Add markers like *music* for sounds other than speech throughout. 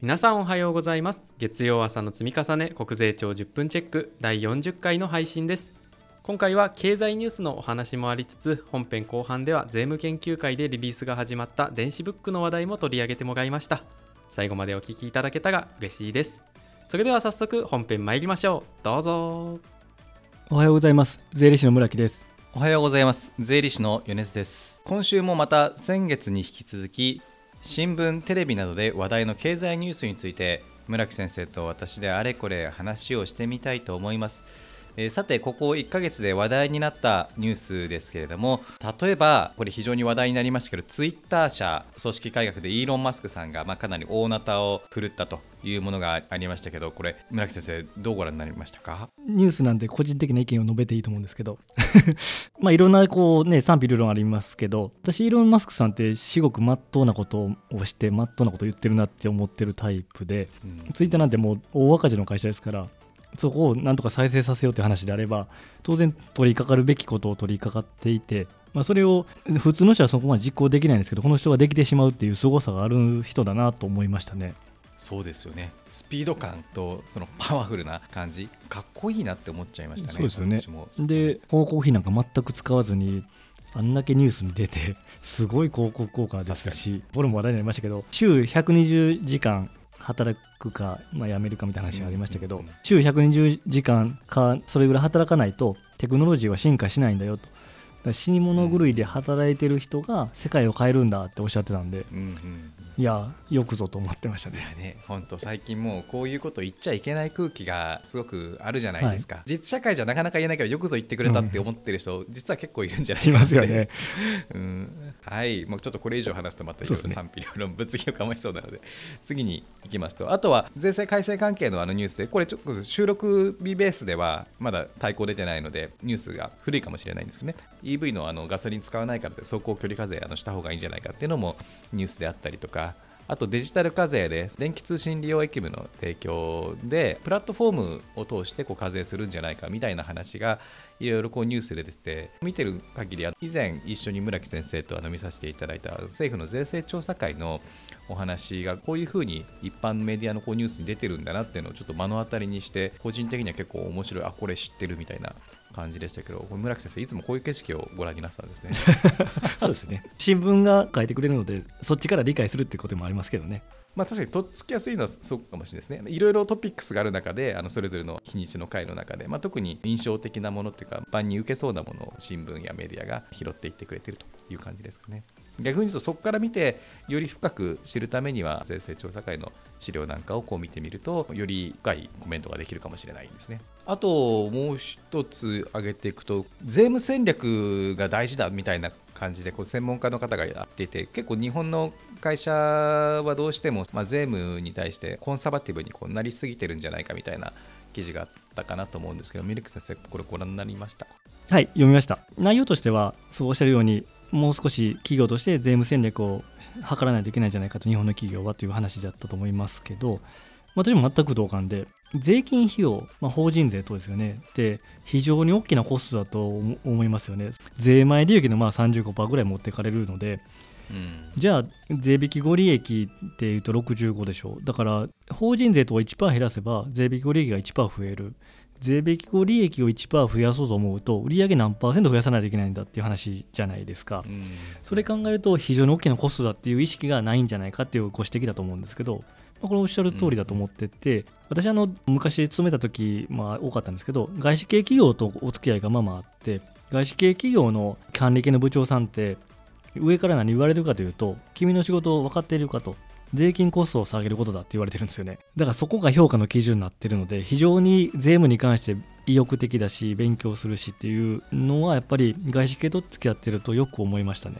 皆さんおはようございます。月曜朝の積み重ね国税庁10分チェック第40回の配信です。今回は経済ニュースのお話もありつつ本編後半では税務研究会でリリースが始まった電子ブックの話題も取り上げてもらいました。最後までお聞きいただけたら嬉しいです。それでは早速本編参りましょう。どうぞ。おはようございます。税理士の村木です。おはようございます。税理士の米津です。今週もまた先月に引き続き新聞テレビなどで話題の経済ニュースについて村木先生と私であれこれ話をしてみたいと思います。えー、さてここ1ヶ月で話題になったニュースですけれども例えばこれ非常に話題になりましたけどツイッター社組織改革でイーロン・マスクさんが、まあ、かなり大なたを振るったというものがありましたけどこれ村木先生どうご覧になりましたか？ニュースなんで個人的な意見を述べていいと思うんですけど。*laughs* まあいろんなこうね賛否両論ありますけど私イーロン・マスクさんって至極まっとうなことをしてまっとうなことを言ってるなって思ってるタイプで、うん、ツイッターなんてもう大赤字の会社ですからそこをなんとか再生させようという話であれば当然取り掛かるべきことを取り掛かっていて、まあ、それを普通の人はそこまで実行できないんですけどこの人ができてしまうっていう凄さがある人だなと思いましたね。そうですよねスピード感とそのパワフルな感じかっこいいなって思っちゃいましたね。そうですよねで広告費なんか全く使わずにあんだけニュースに出てすごい広告効果ですしこれも話題になりましたけど週120時間働くか、まあ、辞めるかみたいな話がありましたけど、週120時間かそれぐらい働かないとテクノロジーは進化しないんだよと死に物狂いで働いてる人が世界を変えるんだっておっしゃってたんで、うんうん、いやよくぞと思ってましたね。ね本当最近もうこういうこと言っちゃいけない空気がすごくあるじゃないですか、はい、実社会じゃなかなか言えないけどよくぞ言ってくれたって思ってる人、うん、実は結構いるんじゃないかますよね、*laughs* うん、はい。もうちょっとこれ以上話すとまたいろいろ賛否両論物議を醸しそうなので次に行きますと。あとは税制改正関係のあのニュースでこれちょっと収録日ベースではまだ対抗出てないのでニュースが古いかもしれないんですけどね EV のあのガソリン使わないからって走行距離課税あのした方がいいんじゃないかっていうのもニュースであったりとか。あとデジタル課税で電気通信利用駅務の提供でプラットフォームを通してこう課税するんじゃないかみたいな話がいろいろこうニュースで出てて見てる限り以前一緒に村木先生とあの見させていただいた政府の税制調査会のお話がこういうふうに一般メディアのこうニュースに出てるんだなっていうのをちょっと目の当たりにして個人的には結構面白いあこれ知ってるみたいな感じでしたけど村木先生いつもこういう景色をご覧になったんですね。*laughs* そうですね。新聞が書いてくれるのでそっちから理解するってこともありますけどね。まあ、確かにとっつきやすいのはそうかもしれないですね。いろいろトピックスがある中で、あのそれぞれの日にちの回の中で、まあ、特に印象的なものというか、万に受けそうなものを新聞やメディアが拾っていってくれてるという感じですかね。逆に言うと、そこから見て、より深く知るためには、税制調査会の資料なんかをこう見てみると、より深いコメントができるかもしれないんですね。あと、もう一つ挙げていくと、税務戦略が大事だみたいな感じでこう専門家の方がやっていて結構日本の会社はどうしても、まあ、税務に対してコンサバティブにこうなりすぎてるんじゃないかみたいな記事があったかなと思うんですけどミルク先生これご覧になりました？はい読みました内容としてはそうおっしゃるようにもう少し企業として税務戦略を図らないといけないんじゃないかと日本の企業はという話だったと思いますけど私も全く同感で税金費用、まあ、法人税等ですよね。で、非常に大きなコストだと思いますよね。税前利益のまあ35%ぐらい持ってかれるので、うん、じゃあ、税引き後利益っていうと65でしょう。だから、法人税とは1%減らせば、税引き後利益が1%増える。税引き後利益を1%増やそうと思うと、売上何パーセント増やさないといけないんだっていう話じゃないですか。うん、それ考えると、非常に大きなコストだっていう意識がないんじゃないかっていうご指摘だと思うんですけど、これおっしゃる通りだと思ってて、私あの昔勤めた時、まあ、多かったんですけど外資系企業とお付き合いがまあまああって外資系企業の管理系の部長さんって上から何言われるかというと君の仕事を分かっているかと税金コストを下げることだって言われてるんですよね。だからそこが評価の基準になってるので非常に税務に関して意欲的だし勉強するしっていうのはやっぱり外資系と付き合ってるとよく思いましたね。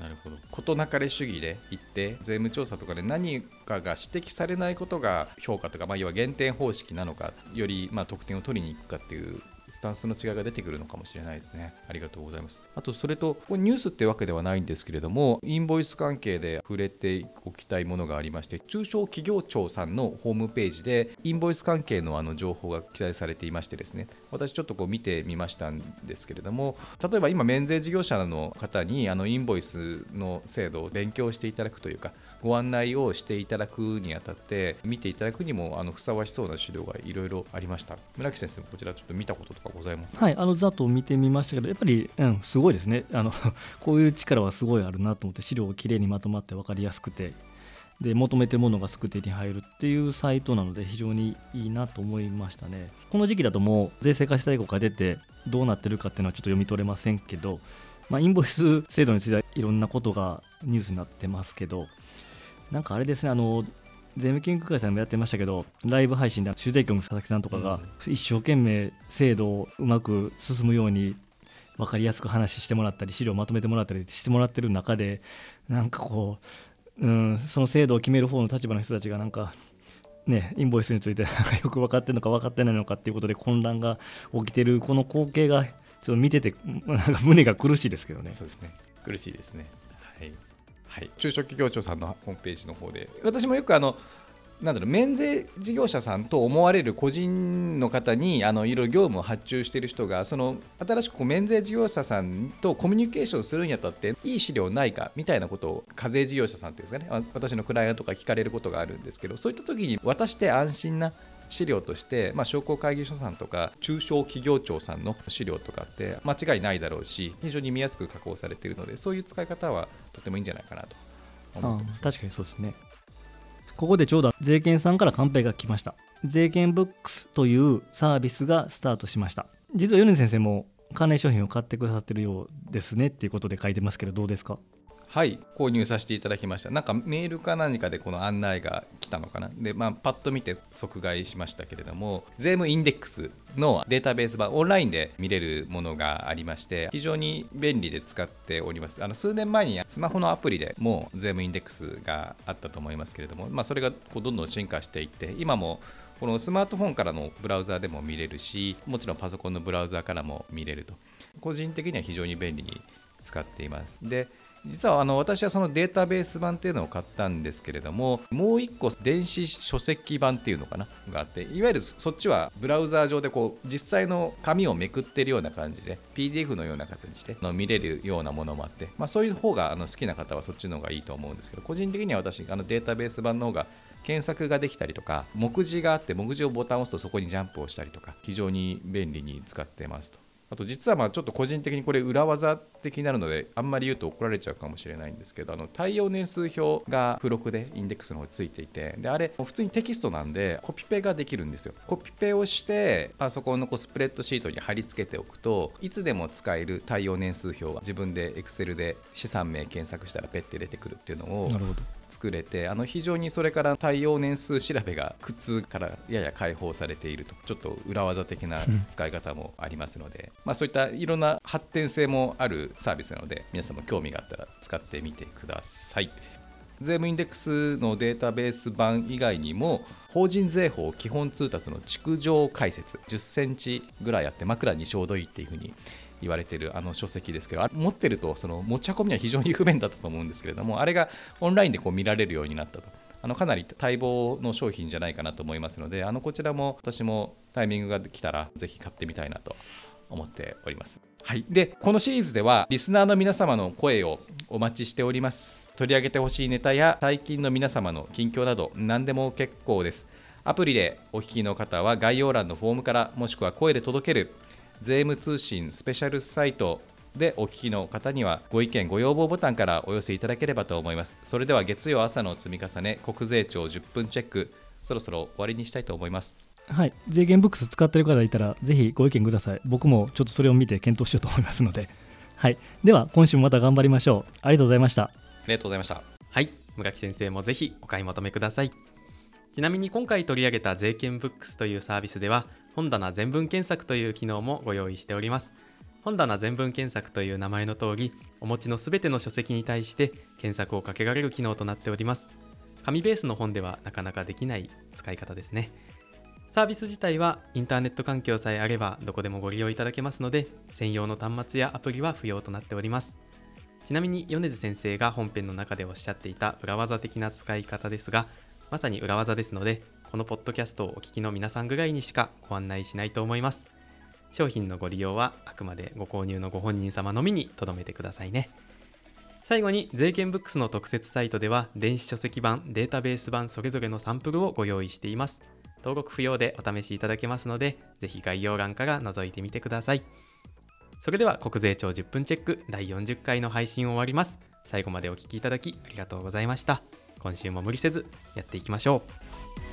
なるほど。事なかれ主義で行って税務調査とかで何かが指摘されないことが評価とか、まあ、要は減点方式なのかよりまあ得点を取りに行くかっていうスタンスの違いが出てくるのかもしれないですね。ありがとうございます。あと、それと、これニュースってわけではないんですけれども、インボイス関係で触れておきたいものがありまして、中小企業庁さんのホームページで、インボイス関係のあの情報が記載されていましてですね、私ちょっとこう見てみましたんですけれども、例えば今、免税事業者の方にあのインボイスの制度を勉強していただくというか、ご案内をしていただくにあたって、見ていただくにもあのふさわしそうな資料がいろいろありました。村木先生こちらちょっと見たこととかございます？はい、あのざっと見てみましたけど、やっぱり、うん、すごいですねあの、*laughs* こういう力はすごいあるなと思って、資料をきれいにまとまって分かりやすくて、で求めてるものがすぐ手に入るっていうサイトなので、非常にいいなと思いましたね。この時期だともう税制改正大国が出て、どうなってるかっていうのはちょっと読み取れませんけど、まあ、インボイス制度についてはいろんなことがニュースになってますけど、なんかあれですね、あの税務研究会さんもやってましたけど、ライブ配信で修正局の佐々木さんとかが、一生懸命制度をうまく進むように分かりやすく話してもらったり、資料をまとめてもらったりしてもらってる中で、なんかこう、うん、その制度を決める方の立場の人たちが、なんか、ね、インボイスについて *laughs* よく分かってるのか分かってないのかっていうことで混乱が起きてるこの光景がちょっと見ててなんか胸が苦しいですけどね。そうですね苦しいですね。はいはい、中小企業庁さんのホームページの方で。私もよくあのなんだろう免税事業者さんと思われる個人の方にあのいろいろ業務を発注している人がその新しくこう免税事業者さんとコミュニケーションするにあたっていい資料ないかみたいなことを課税事業者さんっていうんですかね。私のクライアントとか聞かれることがあるんですけどそういった時に渡して安心な資料として、まあ、商工会議所さんとか中小企業庁さんの資料とかって間違いないだろうし非常に見やすく加工されているのでそういう使い方はとてもいいんじゃないかなと。思ってます。確かにそうですね。ここでちょうど税券さんからカンペが来ました。税券ブックスというサービスがスタートしました。実は米津先生も関連商品を買ってくださってるようですねっていうことで書いてますけどどうですか？はい購入させていただきました。なんかメールか何かでこの案内が来たのかな。でまあパッと見て即買いしましたけれども税務インデックスのデータベース版オンラインで見れるものがありまして非常に便利で使っております。あの数年前にスマホのアプリでもう税務インデックスがあったと思いますけれども、まあ、それがこうどんどん進化していって今もこのスマートフォンからのブラウザでも見れるしもちろんパソコンのブラウザからも見れると。個人的には非常に便利に使っています。で実はあの私はそのデータベース版っていうのを買ったんですけれどももう一個電子書籍版っていうのかながあっていわゆるそっちはブラウザー上でこう実際の紙をめくってるような感じで PDF のような形で見れるようなものもあって、まあ、そういう方があの好きな方はそっちの方がいいと思うんですけど個人的には私あのデータベース版の方が検索ができたりとか目次があって目次をボタンを押すとそこにジャンプをしたりとか非常に便利に使ってますと。あと実はまあちょっと個人的にこれ裏技的になるのであんまり言うと怒られちゃうかもしれないんですけどあの対応年数表が付録でインデックスの方についていてであれ普通にテキストなんでコピペができるんですよ。コピペをしてパソコンのこうスプレッドシートに貼り付けておくといつでも使える対応年数表が自分で Excel で資産名検索したらペッて出てくるっていうのを作れてあの非常にそれから対応年数調べが苦痛からやや解放されているとちょっと裏技的な使い方もありますので、まあ、そういったいろんな発展性もあるサービスなので皆さんも興味があったら使ってみてください。税務インデックスのデータベース版以外にも法人税法基本通達の築上解説10センチぐらいあって枕にちょうどいいっていうふうに言われてるあの書籍ですけど持ってるとその持ち運びには非常に不便だったと思うんですけれどもあれがオンラインでこう見られるようになったと。あのかなり待望の商品じゃないかなと思いますのであのこちらも私もタイミングが来たらぜひ買ってみたいなと思っております。はい、でこのシリーズではリスナーの皆様の声をお待ちしております。取り上げてほしいネタや最近の皆様の近況など何でも結構です。アプリでお聞きの方は概要欄のフォームからもしくは声で届ける税務通信スペシャルサイトでお聞きの方にはご意見ご要望ボタンからお寄せいただければと思います。それでは月曜朝の積み重ね国税庁10分チェックそろそろ終わりにしたいと思います。はい。税金ブックス使ってる方いたらぜひご意見ください。僕もちょっとそれを見て検討しようと思いますので。はい。では今週もまた頑張りましょう。ありがとうございました。ありがとうございました。はい。無垣先生もぜひお買い求めくださいちなみに今回取り上げた税金ブックスというサービスでは本棚全文検索という機能もご用意しております。本棚全文検索という名前の通りお持ちのすべての書籍に対して検索をかけられる機能となっております。紙ベースの本ではなかなかできない使い方ですね。サービス自体はインターネット環境さえあればどこでもご利用いただけますので専用の端末やアプリは不要となっております。ちなみに米津先生が本編の中でおっしゃっていた裏技的な使い方ですがまさに裏技ですのでこのポッドキャストをお聞きの皆さんぐらいにしかご案内しないと思います商品のご利用はあくまでご購入のご本人様のみに留めてくださいね最後に税券ブックスの特設サイトでは電子書籍版データベース版それぞれのサンプルをご用意しています登録不要でお試しいただけますので、ぜひ概要欄から覗いてみてください。それでは国税庁10分チェック第40回の配信を終わります。最後までお聴きいただきありがとうございました。今週も無理せずやっていきましょう。